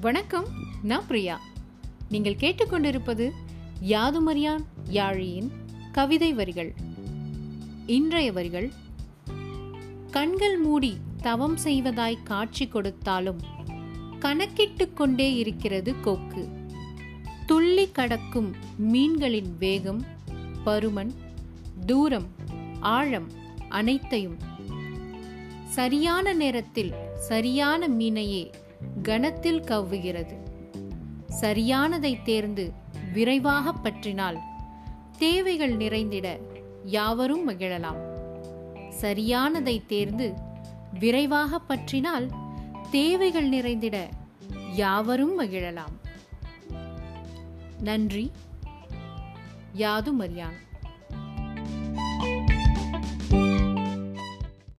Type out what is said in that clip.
வணக்கம் நான் பிரியா. நீங்கள் கேட்டுக்கொண்டிருப்பது யாதுமரியான் யாழியின் கவிதை வரிகள். இன்றைய வரிகள் கண்கள் மூடி தவம் செய்வதாய் காட்சி கொடுத்தாலும் கணக்கிட்டுக் கொண்டே இருக்கிறது கொக்கு. துள்ளி கடக்கும் மீன்களின் வேகம் பருமன் தூரம் ஆழம் அனைத்தையும் சரியான நேரத்தில் சரியான மீனையே கணத்தில் கவ்வுகிறது. சரியானதை தேர்ந்து விரைவாக பற்றினால் தேவைகள் நிறைந்திட யாவரும் மகிழலாம். சரியானதை தேர்ந்து விரைவாக பற்றினால் தேவைகள் நிறைந்திட யாவரும் மகிழலாம். நன்றி. யாதும் அறியான்